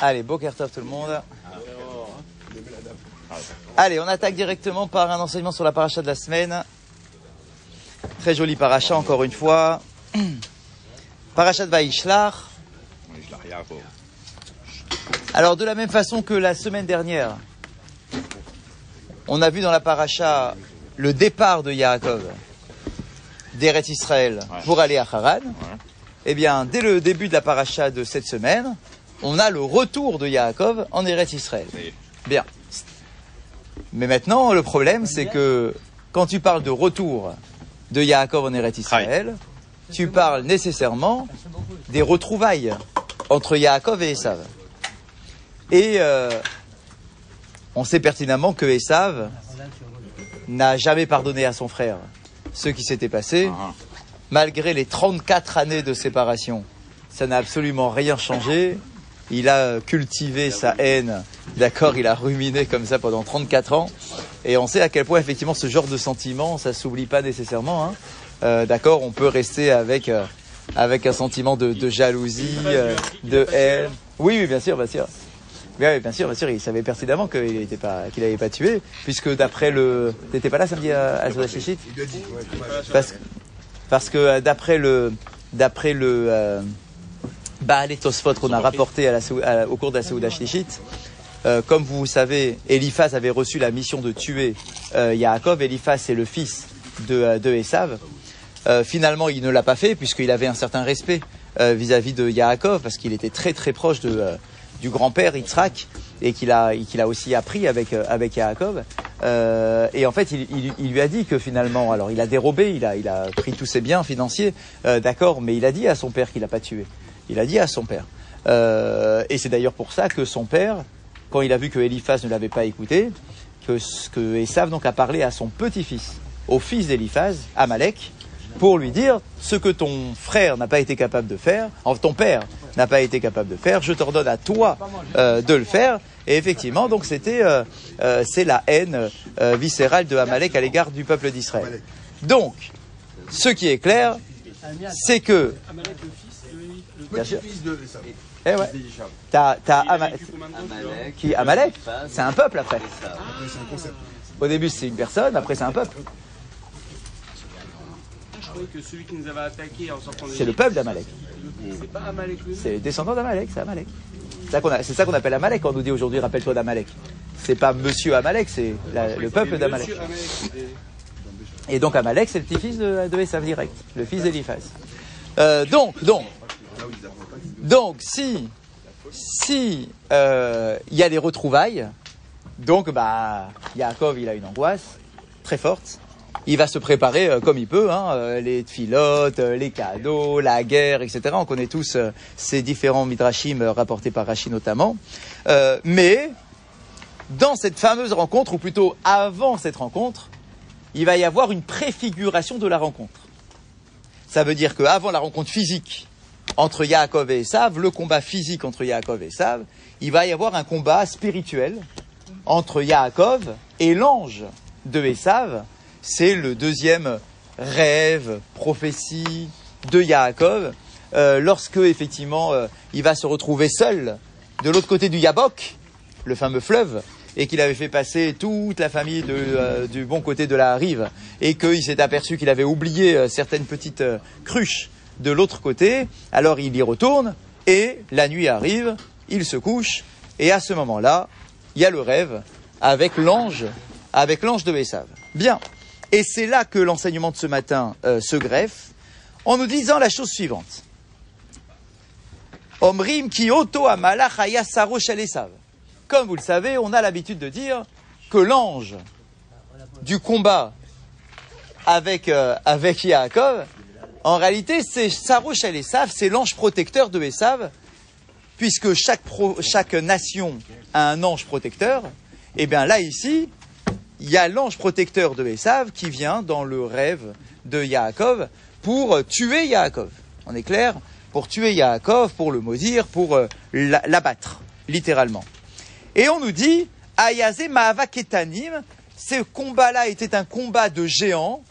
Allez, Bokertov tout le monde. Allez, on attaque directement par un enseignement sur la paracha de la semaine. Très joli paracha, encore une fois. Paracha de Vaishlach. Alors, de la même façon que la semaine dernière, on a vu dans la paracha le départ de Yaakov d'Eret Israël pour aller à Haran. Eh bien, dès le début de la paracha de cette semaine, on a le retour de Yaakov en Eret Israël. Bien. Mais maintenant, le problème, c'est que quand tu parles de retour de Yaakov en Eret Israël, tu parles nécessairement des retrouvailles entre Yaakov et Esav. Et euh, on sait pertinemment que Esav n'a jamais pardonné à son frère ce qui s'était passé, malgré les 34 années de séparation. Ça n'a absolument rien changé. Il a cultivé sa haine, d'accord, il a ruminé comme ça pendant 34 ans. Et on sait à quel point effectivement ce genre de sentiment, ça s'oublie pas nécessairement. Hein. Euh, d'accord, on peut rester avec euh, avec un sentiment de, de jalousie, euh, de haine. Oui, oui, bien sûr, bien sûr. Oui, bien sûr, bien sûr, il savait pertinemment qu'il n'était pas, qu'il n'avait pas tué, puisque d'après le, t'étais pas là samedi à, à parce, parce que euh, d'après le, d'après le euh, Baal Tosfot qu'on a rapporté à la, à- au cours de la Seouda Shishit, euh, comme vous savez, Eliphaz avait reçu la mission de tuer euh, Yaakov. Eliphaz c'est le fils de, euh, de Esav. Euh, finalement, il ne l'a pas fait puisqu'il avait un certain respect vis-à-vis de Yaakov parce qu'il était très très proche de, du grand-père Yitzhak et qu'il a, qu'il a aussi appris avec, avec Yaakov. Euh, et en fait, il, il- il lui a dit que finalement, alors il a dérobé, il a, il a pris tous ses biens financiers, euh, d'accord, mais il a dit à son père qu'il n'a pas tué. Il a dit à son père. Euh, et c'est d'ailleurs pour ça que son père, quand il a vu que Eliphaz ne l'avait pas écouté, que, que Esav donc a parlé à son petit-fils, au fils d'Eliphaz, Amalek, pour lui dire ce que ton frère n'a pas été capable de faire, ton père n'a pas été capable de faire, je t'ordonne à toi euh, de le faire. Et effectivement, donc c'était euh, euh, c'est la haine euh, viscérale de Amalek à l'égard du peuple d'Israël. Donc, ce qui est clair, c'est que bien sûr. Eh ouais. T'as, t'as Ama- qui Amalek, c'est un peuple après. Au début c'est une personne, après c'est un peuple. Je croyais que celui qui nous avait attaqué en sortant C'est le peuple d'Amalek. C'est pas Amalek lui C'est les descendants d'Amalek, c'est Amalek. C'est ça qu'on a- c'est ça qu'on appelle Amalek quand on nous dit aujourd'hui rappelle-toi d'Amalek. C'est pas monsieur Amalek, c'est la- le peuple d'Amalek. Monsieur Amalek, c'était- Et donc Amalek, c'est le petit-fils de, de Esav direct, le fils d'Eliphaz. Euh, donc, donc, donc, si, si euh, il y a des retrouvailles, donc bah, Yaakov, il a une angoisse très forte. Il va se préparer euh, comme il peut, hein, euh, les filotes, les cadeaux, la guerre, etc. On connaît tous euh, ces différents midrashim euh, rapportés par Rashi notamment. Euh, mais dans cette fameuse rencontre, ou plutôt avant cette rencontre, il va y avoir une préfiguration de la rencontre. Ça veut dire qu'avant la rencontre physique entre Yaakov et Esav, le combat physique entre Yaakov et Esav, il va y avoir un combat spirituel entre Yaakov et l'ange de Esav. C'est le deuxième rêve, prophétie de Yaakov, euh, lorsque effectivement euh, il va se retrouver seul de l'autre côté du Yabok, le fameux fleuve, et qu'il avait fait passer toute la famille euh, du bon côté de la rive, et qu'il s'est aperçu qu'il avait oublié certaines petites cruches de l'autre côté, alors il y retourne, et la nuit arrive, il se couche, et à ce moment-là, il y a le rêve avec l'ange, avec l'ange de Esav. Bien. Et c'est là que l'enseignement de ce matin euh, se greffe, en nous disant la chose suivante. Omrim ki oto amalach. Comme vous le savez, on a l'habitude de dire que l'ange du combat avec, euh, avec Yaakov, en réalité, c'est Saro shel Esav, c'est l'ange protecteur de Esav, puisque chaque, chaque nation a un ange protecteur. Et bien là, ici, il y a l'ange protecteur de Esav qui vient dans le rêve de Yaakov pour tuer Yaakov. On est clair Pour tuer Yaakov, pour le maudire, pour euh, l'a- l'abattre, littéralement. Et on nous dit, Ayaze Mahava Ketanim, ce combat-là était un combat de géants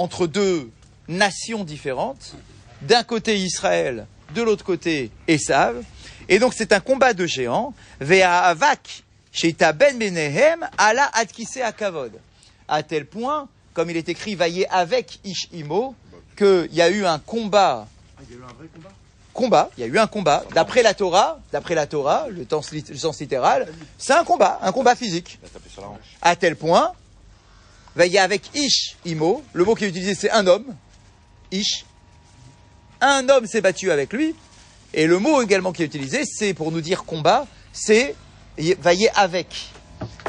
entre deux nations différentes. D'un côté Israël, de l'autre côté Esav. Et donc c'est un combat de géants. Vea avak sheita ben menehem ala adkise akavod. À tel point, comme il est écrit, vaillez avec Ish Imo, qu'il y a eu un combat il y a eu un vrai combat? Combat, il y a eu un combat, d'après la Torah, d'après la Torah, le, temps, le sens littéral, c'est un combat, un combat physique. À tel point, il y a avec Ish, Imo, le mot qui est utilisé c'est un homme, Ish, un homme s'est battu avec lui, et le mot également qui est utilisé, c'est pour nous dire combat, c'est vailler avec.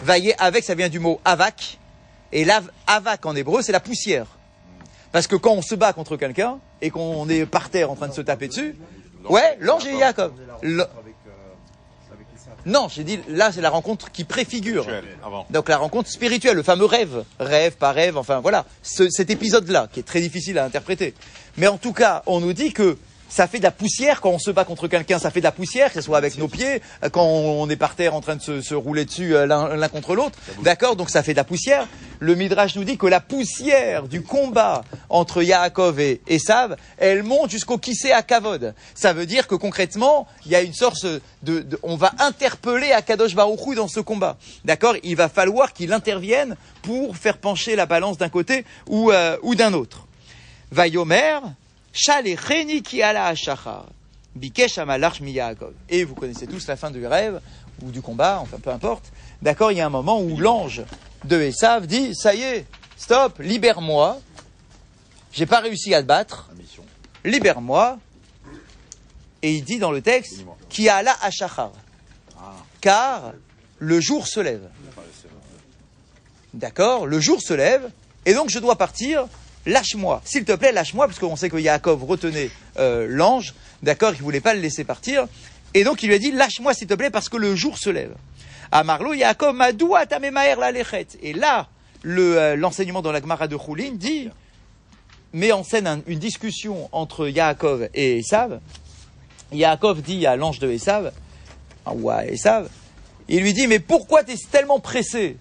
Vailler avec, ça vient du mot avak, et là, avak en hébreu, c'est la poussière. Parce que quand on se bat contre quelqu'un, et qu'on est par terre en train de se taper dessus, ouais, l'ange et Jacob. Non, j'ai dit, là, c'est la rencontre qui préfigure. Avant. Donc la rencontre spirituelle, le fameux rêve, rêve, pas rêve, enfin voilà, Ce- cet épisode-là, qui est très difficile à interpréter. Mais en tout cas, on nous dit que ça fait de la poussière quand on se bat contre quelqu'un, ça fait de la poussière, que ce soit avec nos pieds, quand on est par terre en train de se, se rouler dessus euh, l'un contre l'autre, d'accord Donc ça fait de la poussière. Le Midrash nous dit que la poussière du combat entre Yaakov et Esav, elle monte jusqu'au Kisé à Kavod. Ça veut dire que concrètement, il y a une sorte de, de- on va interpeller Akadosh Baruch Hu dans ce combat. D'accord Il va falloir qu'il intervienne pour faire pencher la balance d'un côté ou, euh, ou d'un autre. Vayomer, Shalecheni ki ala. Et vous connaissez tous la fin du rêve, ou du combat, enfin peu importe. D'accord, il y a un moment où l'ange de Esav dit, ça y est, stop, libère-moi. J'ai pas réussi à te battre, libère-moi. Et il dit dans le texte, qui ala hashachar. Ah, Car le jour se lève. D'accord Le jour se lève, et donc je dois partir. Lâche-moi, s'il te plaît, lâche-moi, parce qu'on sait que Yaakov retenait euh, l'ange, d'accord, il voulait pas le laisser partir. Et donc il lui a dit, lâche-moi, s'il te plaît, parce que le jour se lève. À Marlo, Yaakov tamemaer la lechet. Et là, le, euh, l'enseignement dans la Gemara de Choulin dit, met en scène un- une discussion entre Yaakov et Esav. Yaakov dit à l'ange de Esav, ou à Esav, il lui dit, mais pourquoi tu es tellement pressé?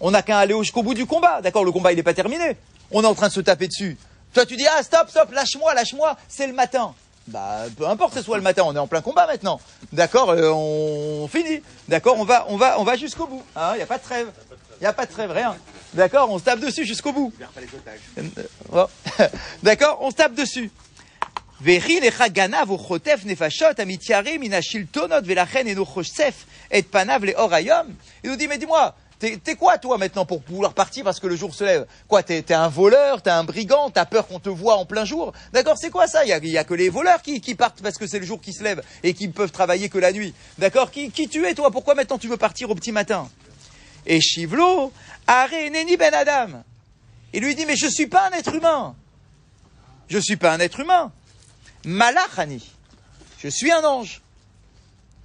On n'a qu'à aller jusqu'au bout du combat. D'accord, le combat n'est pas terminé. On est en train de se taper dessus. Toi tu dis ah stop stop lâche-moi lâche-moi c'est le matin. Bah peu importe ce soit le matin on est en plein combat maintenant. D'accord euh, on finit. D'accord on va on va on va jusqu'au bout. Il n'y a pas de trêve. Il n'y a pas de trêve rien. D'accord on se tape dessus jusqu'au bout. Euh, bon. D'accord on se tape dessus. Il nous dit, mais dis-moi, t'es quoi toi maintenant pour pouvoir partir parce que le jour se lève? Quoi, t'es un voleur, t'es un brigand, t'as peur qu'on te voit en plein jour? D'accord, c'est quoi ça? Il y a, que les voleurs qui, qui partent parce que c'est le jour qui se lève et qui peuvent travailler que la nuit. D'accord? Qui, qui tu es toi? Pourquoi maintenant tu veux partir au petit matin? Et Shivlo, Are Neni Ben Adam. Il lui dit, mais je suis pas un être humain. Je suis pas un être humain. Malachani. Je suis un ange.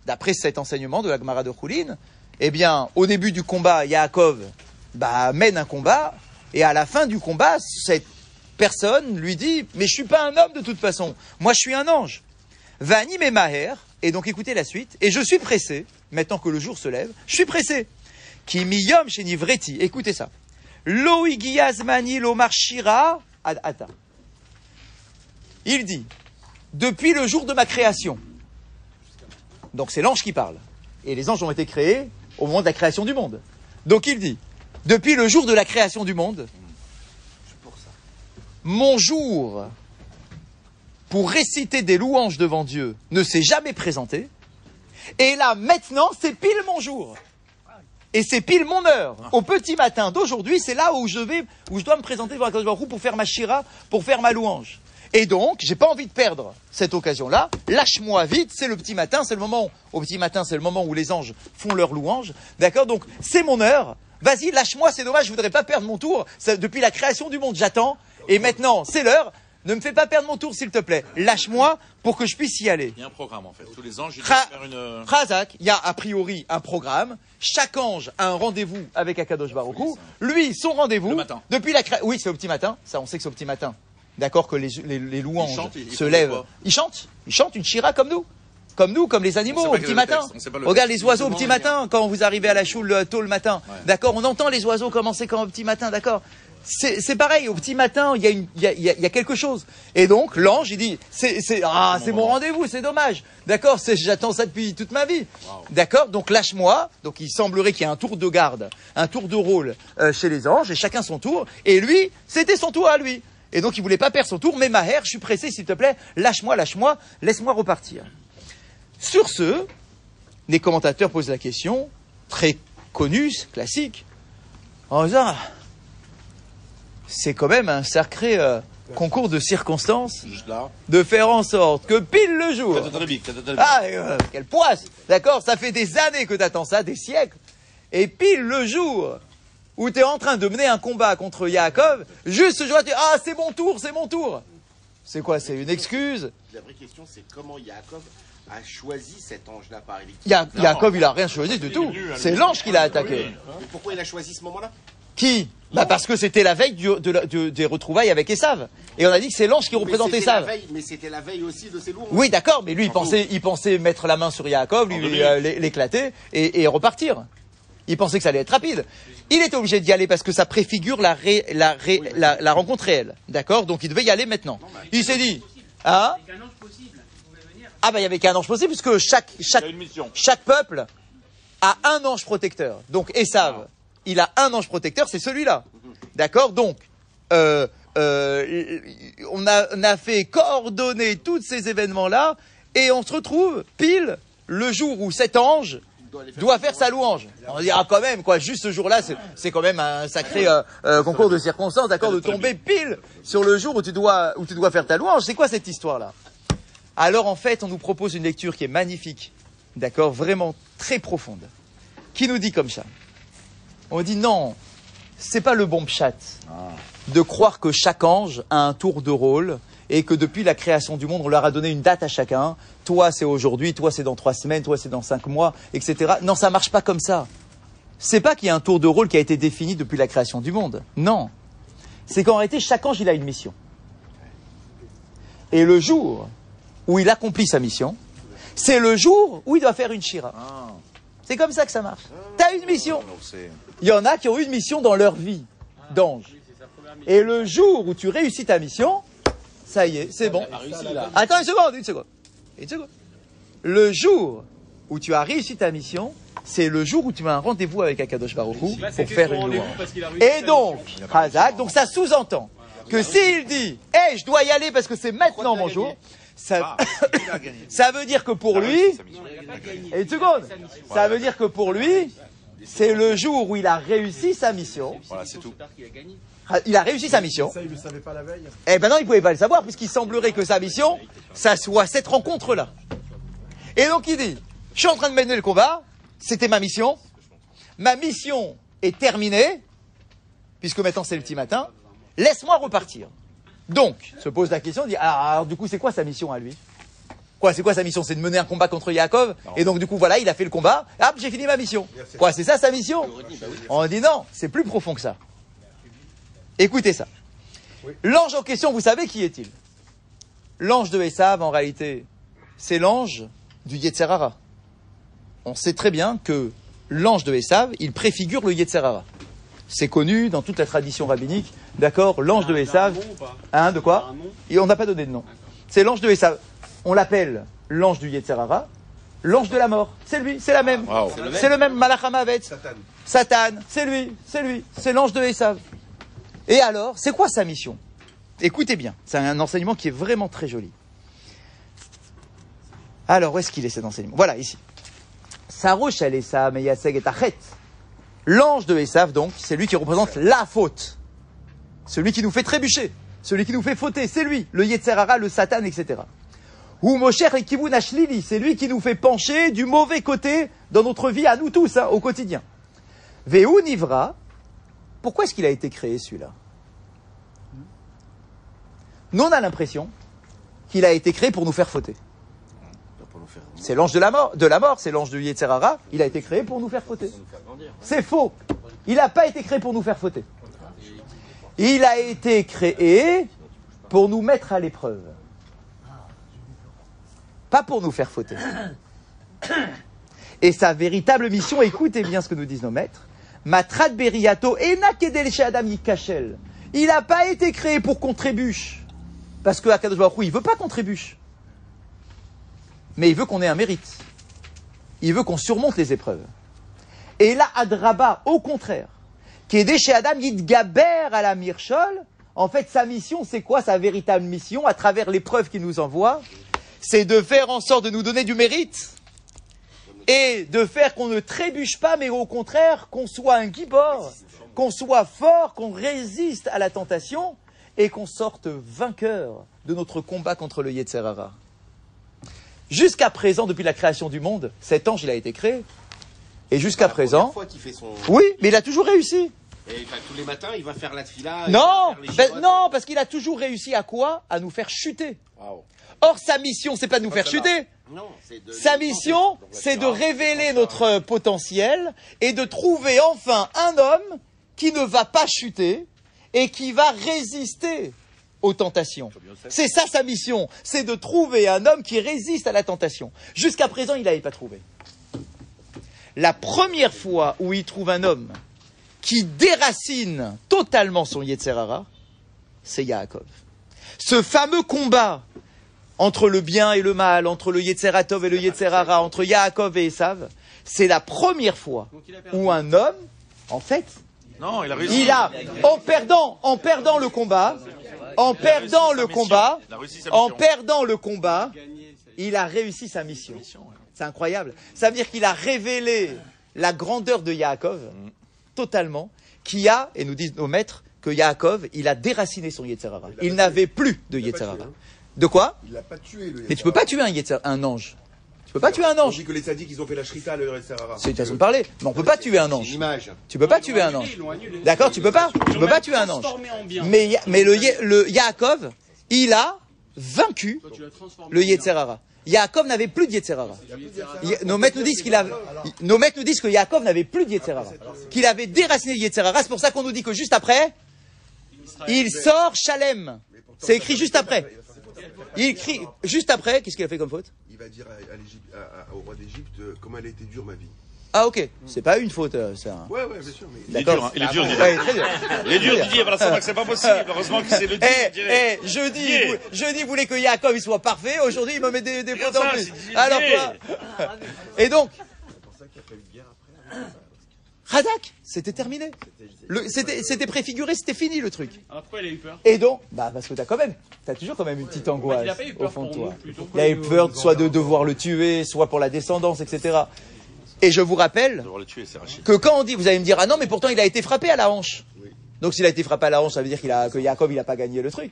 D'après cet enseignement de la Gemara de eh bien, au début du combat, Yaakov bah, mène un combat, et à la fin du combat, cette personne lui dit, mais je suis pas un homme de toute façon, moi je suis un ange. Vani me maher, et donc écoutez la suite, et je suis pressé, maintenant que le jour se lève, je suis pressé. Qui miyom chez Nivreti, écoutez ça. Lo igiyazmani lo marshira ad ata. Il dit, depuis le jour de ma création, donc c'est l'ange qui parle, et les anges ont été créés au moment de la création du monde. Donc il dit, depuis le jour de la création du monde, mon jour pour réciter des louanges devant Dieu ne s'est jamais présenté, et là maintenant c'est pile mon jour. Et c'est pile mon heure. Au petit matin d'aujourd'hui, c'est là où je vais, où je dois me présenter devant Akadosh Baruch Hu pour faire ma shira, pour faire ma louange. Et donc, j'ai pas envie de perdre cette occasion-là. Lâche-moi vite, c'est le petit matin, c'est le moment, au petit matin, c'est le moment où les anges font leur louange. D'accord? Donc, c'est mon heure. Vas-y, lâche-moi, c'est dommage, je voudrais pas perdre mon tour. Ça, depuis la création du monde, j'attends. Et maintenant, c'est l'heure. Ne me fais pas perdre mon tour, s'il te plaît. Lâche-moi pour que je puisse y aller. Il y a un programme en fait. Tous les anges, ils Ra- faire une. euh, Razak, il y a a priori un programme. Chaque ange a un rendez-vous avec Akadosh Baruch Hu. Lui, son rendez-vous. Le matin. Depuis la cré- Oui, c'est au petit matin. Ça, on sait que c'est au petit matin. D'accord que les, les, les louanges Ils chantent, ils- ils se lèvent. Ils chantent. Ils chantent une shira comme nous. Comme nous, comme les animaux au petit le matin. le Regarde les oiseaux au petit matin quand vous arrivez à la choule euh, tôt le matin. Ouais. D'accord On entend les oiseaux commencer quand au petit matin, d'accord c'est pareil, au petit matin, il y, a une- il y, a, il y a- quelque chose. Et donc, l'ange, il dit, c'est ah, c'est mon rendez-vous, c'est dommage. D'accord, j'attends ça depuis toute ma vie. D'accord, donc lâche-moi. Donc il semblerait qu'il y ait un tour de garde, un tour de rôle euh, chez les anges, et chacun son tour. Et lui, c'était son tour à lui. Et donc il voulait pas perdre son tour, mais Maher, je suis pressé, s'il te plaît, lâche-moi, lâche-moi, laisse-moi repartir. Sur ce, les commentateurs posent la question, très connue, classique, en disant, Ah, c'est quand même un sacré euh, concours de circonstances de faire en sorte que pile le jour. Ah, euh, quelle poisse D'accord Ça fait des années que t'attends ça, des siècles. Et pile le jour où tu es en train de mener un combat contre Yaakov, juste ce jour-là, tu dis Ah, c'est mon tour, c'est mon tour C'est quoi C'est une excuse? La vraie question, c'est comment Yaakov a choisi cet ange-là par. Ya- Yaakov, il a rien choisi du tout. C'est l'ange qui l'a attaqué. Mais pourquoi il a choisi ce moment-là? Qui? Bah parce que c'était la veille du- de la- de- des retrouvailles avec Esav. Et on a dit que c'est l'ange qui la Esav. Mais c'était la veille aussi de ses louanges. Oui, d'accord, mais lui, il pensait, il pensait mettre la main sur Yaakov, lui, euh, l'é- l'éclater et, et repartir. Il pensait que ça allait être rapide. Il était obligé d'y aller parce que ça préfigure la, ré- la, ré- la, la rencontre réelle. D'accord? Donc il devait y aller maintenant. Il s'est dit, hein ange possible. Ah bah il y avait qu'un ange possible puisque chaque, chaque, chaque peuple a un ange protecteur. Donc Esav, il a un ange protecteur, c'est celui-là. D'accord? Donc, euh, euh, on, a, on a fait coordonner tous ces événements-là et on se retrouve pile le jour où cet ange doit faire sa louange. On dira quand même, quoi, juste ce jour-là, c'est- c'est quand même un sacré euh, euh, concours de circonstances, d'accord, de tomber pile sur le jour où tu dois, où tu dois faire ta louange. C'est quoi cette histoire-là? Alors en fait, on nous propose une lecture qui est magnifique, d'accord, vraiment très profonde, qui nous dit comme ça. On dit non, c'est pas le bon pchat de croire que chaque ange a un tour de rôle et que depuis la création du monde, on leur a donné une date à chacun. Toi, c'est aujourd'hui, toi, c'est dans trois semaines, toi, c'est dans cinq mois, etc. Non, ça marche pas comme ça. C'est pas qu'il y a un tour de rôle qui a été défini depuis la création du monde. Non. C'est qu'en réalité, chaque ange, il a une mission. Et le jour où il accomplit sa mission, c'est le jour où il doit faire une shira. Ah, C'est comme ça que ça marche. T'as une mission. c'est. Il y en a qui ont une mission dans leur vie d'ange. Et le jour où tu réussis ta mission, ça y est, c'est bon. Attends une seconde, une seconde. Une seconde. Le jour où tu as réussi ta mission, c'est le jour où tu as un rendez-vous avec Akadosh Baruch Hu Là, pour faire une rendez-vous louange. Et donc. Razak, donc ça sous-entend que s'il dit, hé, je dois y aller parce que c'est maintenant mon jour, ça, Ah, ça veut dire que pour Ah, lui, et une seconde, ça veut dire que pour lui, c'est le jour où il a réussi sa mission. Voilà, c'est tout. Ah, Il a réussi sa mission. Ça, il le savait pas la veille. Eh ben non, il pouvait pas le savoir puisqu'il semblerait que sa mission, ça soit cette rencontre-là. Et donc il dit, je suis en train de mener le combat, c'était ma mission. Ma mission est terminée, puisque maintenant c'est le petit matin. Laisse-moi repartir. Donc, se pose la question, il dit, ah, alors du coup, c'est quoi sa mission à lui? Quoi, c'est quoi sa mission? C'est de mener un combat contre Yaakov? Et donc, du coup, voilà, il a fait le combat. Hop, j'ai fini ma mission. Quoi, c'est ça sa mission? On dit non, c'est plus profond que ça. Écoutez ça. L'ange en question, vous savez qui est-il? L'ange de Esav, en réalité, c'est l'ange du Yetzerara. On sait très bien que l'ange de Esav, il préfigure le Yetzerara. C'est connu dans toute la tradition rabbinique, d'accord L'ange de Il a un Esav, nom ou pas? Hein, de quoi? Un nom? Et on n'a pas donné de nom. C'est l'ange de Esav. On l'appelle l'ange du Yetzerara, l'ange de la mort. C'est lui, c'est la même. Waouh. C'est le même Malachamavet. Satan. Satan, c'est lui, c'est lui, c'est l'ange de Esav. Et alors, c'est quoi sa mission? Écoutez bien, c'est un enseignement qui est vraiment très joli. Alors, où est-ce qu'il est cet enseignement? Voilà, ici. Sarosh el Esav meyaseg et. L'ange de Esav, donc, c'est lui qui représente la faute. Celui qui nous fait trébucher, celui qui nous fait fauter, c'est lui, le Yetzerara, le Satan, etc. Ou Mosher et c'est lui qui nous fait pencher du mauvais côté dans notre vie, à nous tous, hein, au quotidien. Veu Nivra, pourquoi est-ce qu'il a été créé celui-là Nous, on a l'impression qu'il a été créé pour nous faire fauter. C'est l'ange de la mort, de la mort, c'est l'ange de Yetzerara, il a été créé pour nous faire fauter. C'est faux. Il n'a pas été créé pour nous faire fauter. Il a été créé pour nous mettre à l'épreuve. Pas pour nous faire fauter. Et sa véritable mission, écoutez bien ce que nous disent nos maîtres, Matrat Beriato chez Adam Yikachel. Il n'a pas été créé pour qu'on trébuche. Parce que Akadosh Baruch il veut pas qu'on trébuche. Mais il veut qu'on ait un mérite. Il veut qu'on surmonte les épreuves. Et là, Adraba, au contraire, qui est déchet Adam, Gaber à la Mirchol, en fait, sa mission, c'est quoi? Sa véritable mission, à travers l'épreuve qu'il nous envoie C'est de faire en sorte de nous donner du mérite et de faire qu'on ne trébuche pas, mais au contraire, qu'on soit un gibor, qu'on soit fort, qu'on résiste à la tentation et qu'on sorte vainqueur de notre combat contre le Yetzerara. Jusqu'à présent, depuis la création du monde, cet ange, il a été créé. Et jusqu'à présent, première fois qu'il fait son. oui, mais il a toujours réussi. Et enfin, tous les matins, il va faire la tefila. il Non, ben, non, parce qu'il a toujours réussi à quoi? À nous faire chuter. Or, sa mission, c'est pas de nous faire chuter. Non, c'est de. Sa mission, c'est de révéler notre potentiel et de trouver enfin un homme qui ne va pas chuter et qui va résister aux tentations. C'est ça sa mission, c'est de trouver un homme qui résiste à la tentation. Jusqu'à présent, il n'avait pas trouvé. La première fois où il trouve un homme qui déracine totalement son Yetzerara, c'est Yaakov. Ce fameux combat entre le bien et le mal, entre le Yetzeratov et le Yetzerara, entre Yaakov et Esav, c'est la première fois où un homme, en fait, Non, il a réussi. il a, en perdant, en perdant le combat, en perdant le combat, Il a réussi sa en mission. perdant le combat, il a réussi sa mission. C'est incroyable. Ça veut dire qu'il a révélé la grandeur de Yaakov, totalement, qui a, et nous disent nos maîtres, que Yaakov, il a déraciné son Yetzerara. Il n'avait plus de Il Yetzerara. hein. De quoi Il l'a pas tué, le Mais tu peux pas tuer un, Yetzer- un ange. Tu peux pas tuer un On ange. dit que les sadiques, ils ont fait la shrita, le Serara. C'est une façon de parler. Mais on peut pas tuer un C'est ange. une image. Tu peux pas tuer un ange. D'accord, tu peux pas. Tu peux pas tuer un ange. transformé en bien. Mais, le, le Yaakov, il a vaincu le. Yetzerara. Yaakov n'avait plus de Yetzerara. Nos maîtres nous disent qu'il a, nos maîtres nous disent que Yaakov n'avait plus de Yetzerara. Qu'il avait déraciné le Yetzerara. C'est pour ça qu'on nous dit que juste après, il sort Shalem. C'est écrit juste après. Il écrit juste après, qu'est-ce qu'il a fait comme faute? Il va dire à, à l'Égypte- à- à- au roi d'Égypte euh, comment elle a été dure ma vie. Ah ok, c'est pas une faute, euh, c'est un... Ouais, ouais, bien sûr, mais. Il est dur, hein. Il est dur, Didier. Ouais, très. Il est dur, Didier. Voilà, ça c'est pas possible. Heureusement que c'est le Eh, Dieu. je dirais. eh, jeudi, Didier. vous- jeudi voulait que Yaakov il soit parfait, aujourd'hui il me met des, des fautes en ça, plus. Didier. Alors quoi Et donc, Radak, c'était terminé. Le- C'était c'était préfiguré, c'était fini le truc. Alors pourquoi il a eu peur? Et donc, bah parce que t'as quand même, t'as toujours quand même une petite Bah, angoisse il a pas eu au peur fond de toi. nous. Il a eu peur soit de devoir le tuer, soit pour la descendance, etc. Et je vous rappelle tuer, que quand on dit, vous allez me dire, ah non, mais pourtant il a été frappé à la hanche. Donc s'il a été frappé à la hanche, ça veut dire qu'il a, que Jacob il a pas gagné le truc.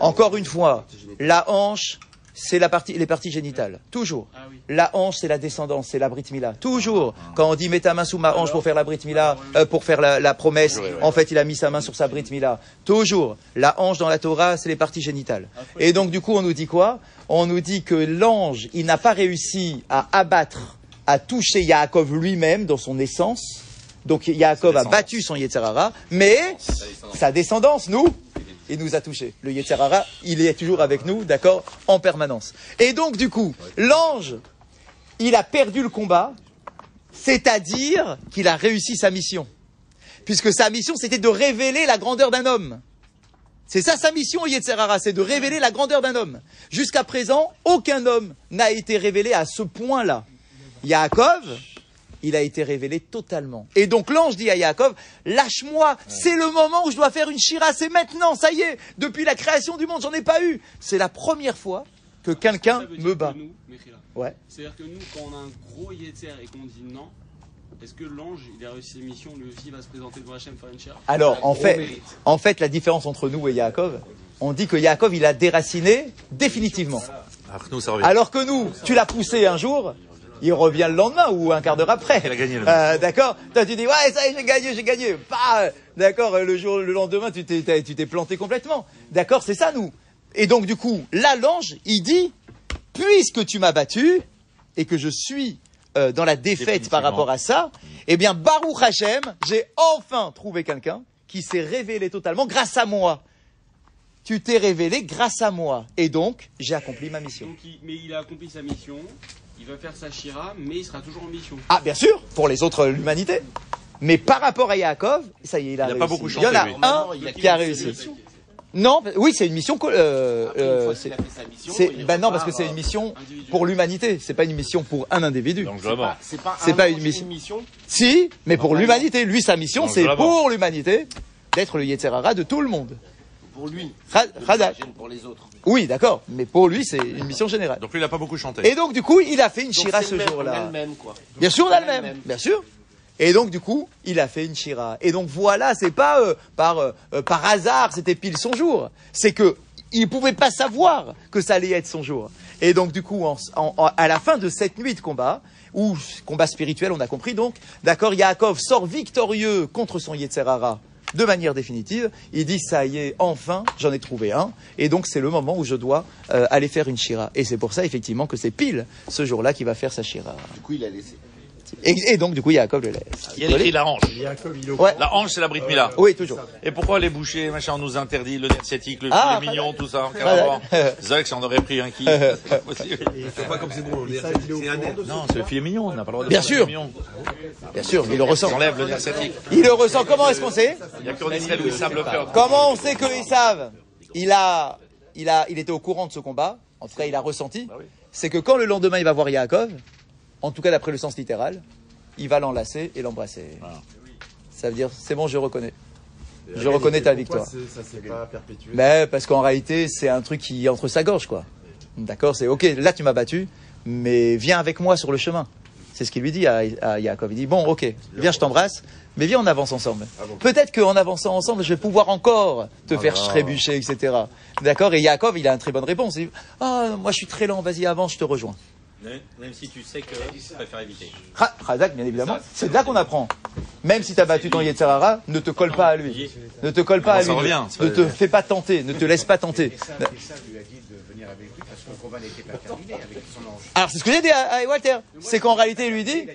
Encore une fois, la hanche, c'est la partie, les parties génitales. Toujours. Ah oui. La hanche, c'est la descendance, c'est la brit mila. Toujours. Quand on dit mets ta main sous ma hanche pour faire la brit mila, euh, pour faire la, la promesse, en fait, il a mis sa main sur sa brit mila. Toujours. La hanche dans la Torah, c'est les parties génitales. Et donc, du coup, on nous dit quoi? On nous dit que l'ange, il n'a pas réussi à abattre, à toucher Yaakov lui-même dans son essence. Donc, Yaakov a battu son Yetzerara, mais sa descendance, nous, il nous a touchés. Le Yetzerara, il est toujours avec nous, d'accord, en permanence. Et donc, du coup, l'ange, il a perdu le combat, c'est-à-dire qu'il a réussi sa mission. Puisque sa mission, c'était de révéler la grandeur d'un homme. C'est ça sa mission, Yetzerara, c'est de révéler la grandeur d'un homme. Jusqu'à présent, aucun homme n'a été révélé à ce point-là. Yaakov, il a été révélé totalement. Et donc l'ange dit à Yaakov, lâche-moi, c'est le moment où je dois faire une shira, c'est maintenant, ça y est, depuis la création du monde, j'en ai pas eu. C'est la première fois que quelqu'un me que bat. Nous, Ouais. C'est-à-dire que nous, quand on a un gros Yetzer et qu'on dit non, est-ce que l'ange, il a réussi ses missions, lui aussi, il va se présenter devant Hachem faire une chair Alors, en fait, mérite. en fait, la différence entre nous et Yaakov, on dit que Yaakov, il a déraciné définitivement. Alors que nous, tu l'as poussé un jour, il revient le lendemain ou un quart d'heure après. Il a gagné, le Euh, d'accord Toi, tu dis, ouais, ça y est, j'ai gagné, j'ai gagné. Bah, d'accord, le jour, le lendemain, tu t'es, tu t'es planté complètement. D'accord, c'est ça, nous. Et donc, du coup, là, l'ange, il dit, puisque tu m'as battu et que je suis euh, dans la défaite par rapport à ça, eh bien, Baruch Hashem, j'ai enfin trouvé quelqu'un qui s'est révélé totalement grâce à moi. Tu t'es révélé grâce à moi. Et donc, j'ai accompli ma mission. Donc, il- mais il a accompli sa mission, il va faire sa shira, mais il sera toujours en mission. Ah, bien sûr, pour les autres, l'humanité. Mais par rapport à Yaakov, ça y est, il a Il a réussi. pas beaucoup il y en a un Normalement, il a qui a réussi. Non, oui, c'est une mission. euh, euh, c'est- ben non parce que c'est une mission pour l'humanité. C'est pas une mission pour un individu. Donc, C'est pas, c'est pas, un pas une mission. mission. Si, mais pour l'humanité. Lui, sa mission, c'est pour l'humanité d'être le Yetzerara de tout le monde. Pour lui. Pour les autres. Oui, d'accord. Mais pour lui, c'est une mission générale. Donc lui, il a pas beaucoup chanté. Et donc, du coup, il a fait une Donc, shira ce jour-là. le même, quoi. Bien sûr, on a le On a le même, même. bien sûr. Et donc, du coup, il a fait une shira. Et donc, voilà, c'est pas euh, par, euh, euh, par hasard, c'était pile son jour. C'est que il pouvait pas savoir que ça allait être son jour. Et donc, du coup, en- en- en- à la fin de cette nuit de combat, ou combat spirituel, on a compris donc, d'accord, Yaakov sort victorieux contre son Yetzerara de manière définitive. Il dit, ça y est, enfin, j'en ai trouvé un. Et donc, c'est le moment où je dois euh, aller faire une shira. Et c'est pour ça, effectivement, que c'est pile ce jour-là qu'il va faire sa shira. Du coup, il a laissé. Et, et donc, du coup, Yaakov le laisse. Il y a écrit la hanche. Ouais. La hanche, c'est la Brit Mila. Oui, toujours. Et pourquoi les bouchers, machin, on nous interdit le nerf sciatique, le Ah, filet mignon, tout ça. C'est vrai que j'en aurais pris un qui. C'est pas possible. C'est pas comme c'est bon, c'est un aide. Non, c'est le filet mignon, on n'a pas le droit de Bien faire le sûr. Bien sûr, il le ressent. J'enlève le nerf sciatique. Il le ressent. Comment est-ce qu'on sait Il y a qu'en Israël où ils savent le faire. Comment on sait qu'ils savent il a, il a, il était au courant de ce combat? En tout cas, il a ressenti. Bah. C'est que quand le lendemain il va voir Yaakov, en tout cas d'après le sens littéral, il va l'enlacer et l'embrasser. Voilà. Ça veut dire, c'est bon, je reconnais. Je reconnais ta victoire. Ça s'est pas perpétué Mais parce qu'en réalité, c'est un truc qui entre sa gorge, quoi. D'accord, c'est ok. Là, tu m'as battu, mais viens avec moi sur le chemin. C'est ce qu'il lui dit à, à Yaakov. Il dit bon, ok, viens, je t'embrasse, mais viens, on avance ensemble. Peut-être qu'en avançant ensemble, je vais pouvoir encore te faire trébucher, etc. D'accord. Et Yaakov, il a une très bonne réponse. Il dit ah, moi, je suis très lent. Vas-y, avance, je te rejoins. Même si tu sais que tu préfères éviter. Bien évidemment. C'est de là qu'on apprend. Même si tu as battu ton Yetzerara, ne te colle pas à lui. Ne te colle pas à Ça lui. revient, Ne te fais pas tenter. Ne te laisse pas tenter. Alors c'est ce que j'ai dit à, Walter, c'est qu'en réalité il lui dit,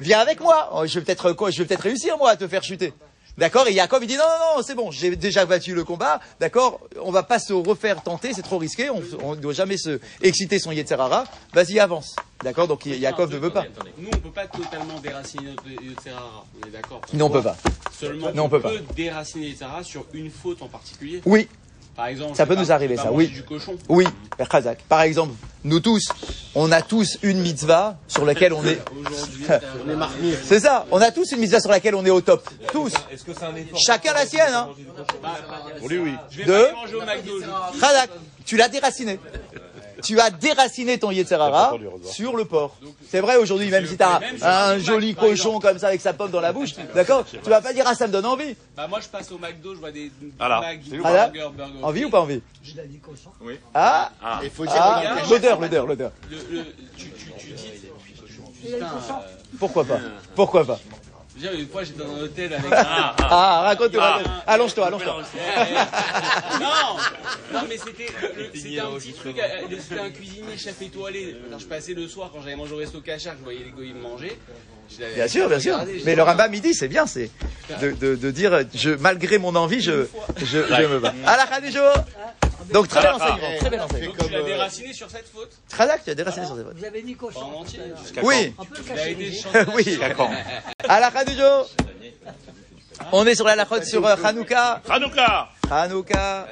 viens avec moi, Oh, je vais peut-être quoi, je vais peut-être réussir moi à te faire chuter. D'accord Et Jacob il dit non non non c'est bon, j'ai déjà battu le combat, d'accord On va pas se refaire tenter, c'est trop risqué, on ne doit jamais se exciter son Yetzerara. Vas-y avance, d'accord Donc Jacob ne veut pas. Nous, on peut pas totalement déraciner notre Yetzerara. On est d'accord Non on peut pas. Seulement, Non, on peut pas. déraciner Yetzerara sur une faute en particulier. Oui, Par exemple, Ça peut nous arriver, ça, oui. manger Du cochon. oui, Père Khazak. Par exemple, nous tous, on a tous une mitzvah sur laquelle on est. Aujourd'hui, On est marqué. C'est ça, on a tous une mitzvah sur laquelle on est au top. Tous. Chacun la sienne, hein. Pour lui, oui. je vais Deux. Khazak, tu l'as déraciné. Tu as déraciné ton Yetzerara sur le porc. C'est vrai aujourd'hui, même si tu as un joli cochon comme ça avec sa pomme dans la bouche, d'accord Tu vas pas dire ah ça me donne envie. Bah, moi, je passe au McDo, je vois des Voilà. bagues, C'est Voilà. burger, burger. Envie ou pas envie Oui. Ah, Il faut dire, ah regarde, l'odeur, l'odeur, l'odeur. Le, le, tu, tu, tu dis. Euh, Pourquoi pas Pourquoi pas je veux dire, une fois, j'étais dans un hôtel avec. Ah, Ah, raconte-toi, raconte. Allonge-toi, allonge-toi. non, non, mais c'était, un petit truc. C'était un cuisinier chef étoilé. Alors, je passais le soir quand j'allais manger au resto cachard, je voyais les goyim manger. Bien sûr, bien sûr. Mais le rabat midi, c'est bien, c'est de, de, de dire, je, malgré mon envie, je, je, je me bats. À la jour. Donc très bel enseignement, très bel enseignement. Donc, tu l'as déraciné sur cette faute Khazak, tu as déraciné sur tes potes. Vous avez dit cochon. en entier. Oui, oui. Quand À la jour. On est sur la lachot sur euh, Hanouka. Hanouka Hanouka.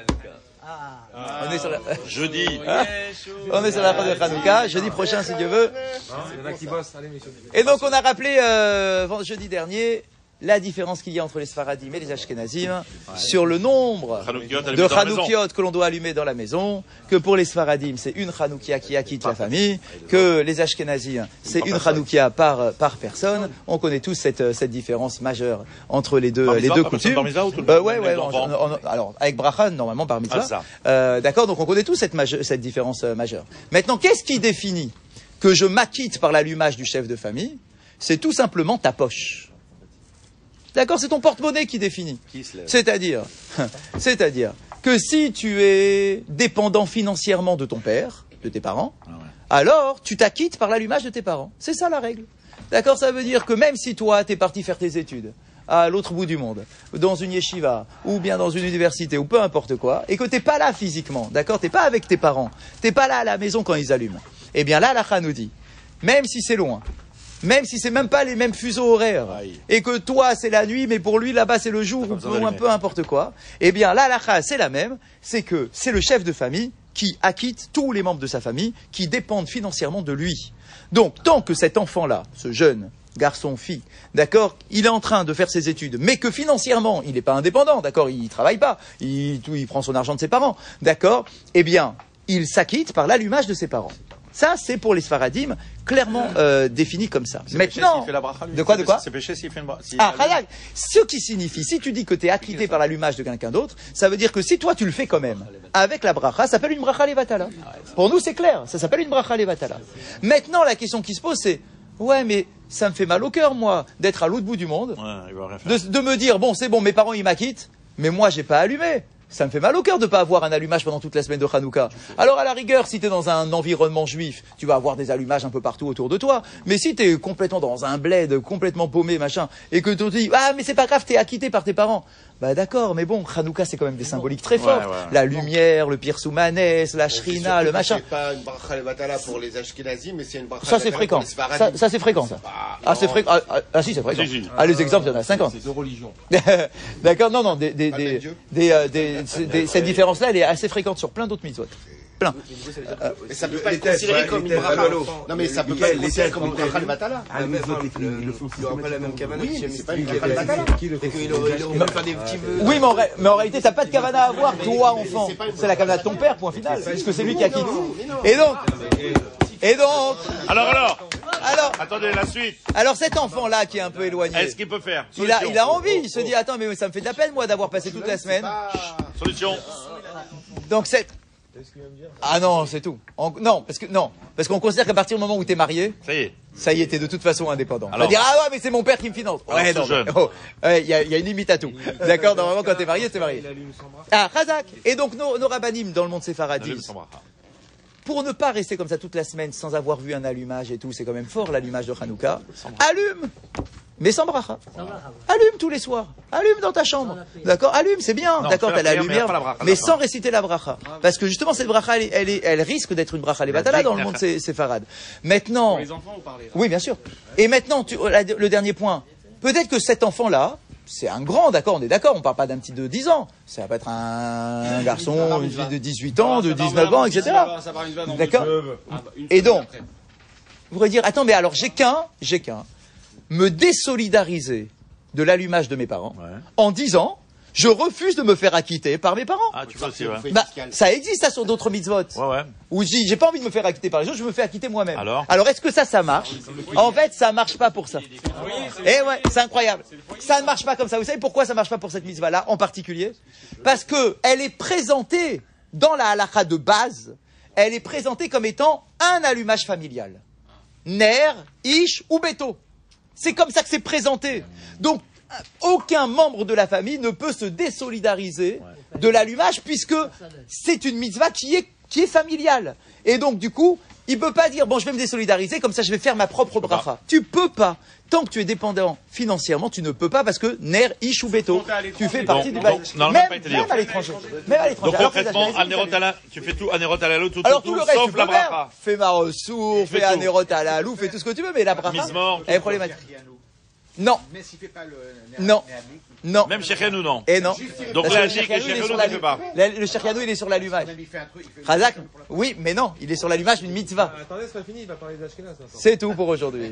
Ah. On est sur la, Jeudi. on est sur la lachot de Hanouka. Jeudi prochain, si Dieu veut. Et donc, on a rappelé euh, jeudi dernier la différence qu'il y a entre les Sfaradim et les Ashkenazim sur le nombre de. Hanoukiot que l'on doit allumer dans la maison, que pour les Sfaradim, c'est une Hanoukia qui acquitte la famille, que les Ashkenazim, c'est une Hanoukia par, par personne. On connaît tous cette, cette différence majeure entre les deux, les deux par coutumes. bar mitzvah ou tout le Euh, ouais, ouais, les en- enfants en- en- alors, avec Bracha, normalement, par mitzvah. Ah, ça. Euh, D'accord, donc on connaît tous cette, maje- cette différence euh, majeure. Maintenant, qu'est-ce qui définit que je m'acquitte par l'allumage du chef de famille? C'est tout simplement ta poche. D'accord, c'est ton porte-monnaie qui définit. C'est-à-dire, c'est-à-dire que si tu es dépendant financièrement de ton père, de tes parents, Ah ouais. alors tu t'acquittes par l'allumage de tes parents. C'est ça la règle. D'accord Ça veut dire que même si toi, tu es parti faire tes études à l'autre bout du monde, dans une yeshiva, ou bien dans une université, ou peu importe quoi, et que t'es pas là physiquement, d'accord T'es pas avec tes parents, t'es pas là à la maison quand ils allument. Eh bien là, la nous dit, même si c'est loin, même si c'est même pas les mêmes fuseaux horaires, Aïe. et que toi c'est la nuit, mais pour lui là-bas c'est le jour ou, peu- un peu n'importe quoi, eh bien là la c'est la même, c'est que c'est le chef de famille qui acquitte tous les membres de sa famille qui dépendent financièrement de lui. Donc tant que cet enfant-là, ce jeune garçon, fille, d'accord, il est en train de faire ses études, mais que financièrement il n'est pas indépendant, d'accord, il travaille pas, il, il prend son argent de ses parents, d'accord, eh bien il s'acquitte par l'allumage de ses parents. Ça, c'est pour les Sfaradim, clairement euh, défini comme ça. Péché Maintenant, s'il fait la bracha, lui. de quoi, de quoi C'est péché s'il fait une bracha. ah. Ce qui signifie, si tu dis que tu es acquitté par l'allumage de quelqu'un d'autre, ça veut dire que si toi tu le fais quand même, avec la bracha, ça s'appelle une bracha levatala. Pour nous, c'est clair, ça s'appelle une bracha levatala. Maintenant, la question qui se pose, c'est, ouais, mais ça me fait mal au cœur, moi, d'être à l'autre bout du monde, Ouais, il va rien faire. de, de me dire, bon, c'est bon, mes parents, ils m'acquittent, mais moi, j'ai pas allumé. Ça me fait mal au cœur de pas avoir un allumage pendant toute la semaine de Hanouka. Alors, à la rigueur, si tu es dans un environnement juif, tu vas avoir des allumages un peu partout autour de toi. Mais si tu es complètement dans un bled, complètement paumé, machin, et que tu te dis, ah, mais c'est pas grave, t'es acquitté par tes parents. Bah d'accord, mais bon, Hanouka, c'est quand même des symboliques très fortes. ouais. La lumière, le pirsoumanès, la shrina, le machin. C'est pas une bracha levatala pour les Ashkenazim, mais c'est une bracha Ça, c'est fréquent. Ça, ça, c'est fréquent, ça. Ah, c'est fréquent. Ah, ah, ah, si, c'est fréquent. Ah, les exemples, il y en a 50. C'est deux religions. D'accord, non, non, des, des, des, des, euh, des- c'est- des- cette différence-là, elle est assez fréquente sur plein d'autres mitzvot. Plein. Mais ça peut pas être considéré comme une bracha. Non, mais ça peut pas être les considéré comme une bracha. Ah, les autres, ils le- ils le font Il n'y aura pas la même cavana Oui, mais c'est pas une bracha vœux. Oui, mais en, réalité, t'as pas de cavana à avoir, toi, enfant. c'est la cavana de ton père, point final. Puisque c'est lui qui a quitté. Et donc, et donc, Alors, alors, alors, attendez la suite. alors cet enfant-là qui est un peu éloigné, Est-ce qu'il peut faire il a, il a envie, il se dit, attends, mais ça me fait de la peine, moi, d'avoir passé toute la semaine. Solution. Donc c'est. Ah non, c'est tout. En- Non, parce que non, parce qu'on considère qu'à partir du moment où t'es marié, Ça y est. ça y est, t'es de toute façon indépendant. Alors- Alors, dire ah ouais, mais c'est mon père qui me finance. Alors, Ouais, ce non, jeune. mais- oh, ouais, il y, a, il y a une limite à tout. D'accord, normalement quand t'es marié, t'es marié. Ah, Razak. Et donc nos, nos rabbinim dans le monde séfaradi, Allume. Pour ne pas rester comme ça toute la semaine sans avoir vu un allumage et tout, c'est quand même fort l'allumage de Hanouka. Allume, mais sans bracha. Allume tous les soirs. Allume dans ta chambre. D'accord? Allume, c'est bien. D'accord, la t'as la mais lumière, la bracha, mais sans réciter la bracha. Parce que justement, cette bracha, elle, est- elle, est- elle risque d'être une bracha levatala dans le monde sé- séfarade. Maintenant, Pour les enfants, on parlait. oui, bien sûr. Et maintenant, tu- la- le dernier point. Peut-être que cet enfant-là, c'est un grand, d'accord, on est d'accord, on parle pas d'un petit de 10 ans. Ça va être un, un garçon, une fille de 18 ans, de 19 ans, etc. D'accord Et donc, vous pourrez dire, attends, mais alors j'ai qu'un, j'ai qu'un, me désolidariser de l'allumage de mes parents Ouais. en disant, je refuse de me faire acquitter par mes parents. Ah, tu peux aussi, ouais. Bah, ça existe ça sur d'autres mitzvot. Ouais, ouais. Dis, j'ai pas envie de me faire acquitter par les autres, je me fais acquitter moi-même. Alors est-ce que ça, ça marche En fait, ça marche pas pour ça. Eh ouais, c'est incroyable. Ça ne marche pas comme ça. Vous savez pourquoi ça marche pas pour cette mitzvah-là en particulier? Parce que elle est présentée dans la halakha de base, elle est présentée comme étant un allumage familial. Ner, ish ou béto. C'est comme ça que c'est présenté. Donc, aucun membre de la famille ne peut se désolidariser de l'allumage puisque c'est une mitzvah qui est, qui est familiale. Et donc, du coup, il peut pas dire, bon, je vais me désolidariser, comme ça je vais faire ma propre bracha. Tu peux pas. Tant que tu es dépendant financièrement, tu ne peux pas parce que ner, ish ou à l'étranger. tu fais partie du bail. donc, normalement, Même, pas été même à l'étranger. Même à l'étranger. Donc Alors concrètement, tu fais tout, Anerot Alalou, tout, alors tout, tout le tout, reste, sauf tu peux la bracha. Fais Marosour, Fais fais tout. Anerot Alalou, fais tout ce que tu veux, mais la bracha, est problématique. Non, Mais s'il fait pas le. non, non. Même chez ou non. Et non. Donc là, ne pas. Le, il est sur l'allumage. Même Razak, oui, mais non, il est sur l'allumage d'une mitzvah. Attendez, c'est pas fini, il va parler d'Ashkenaz. C'est tout pour aujourd'hui.